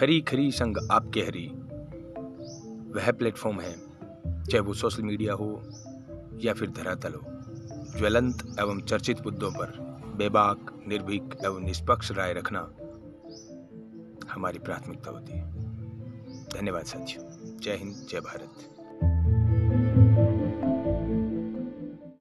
खरी खरी संग आपके हरी। वह प्लेटफॉर्म है, चाहे वो सोशल मीडिया हो या फिर धरातल हो, ज्वलंत एवं चर्चित मुद्दों पर बेबाक, निर्भीक एवं निष्पक्ष राय रखना हमारी प्राथमिकता होती है। धन्यवाद साथियों। जय हिंद, जय भारत।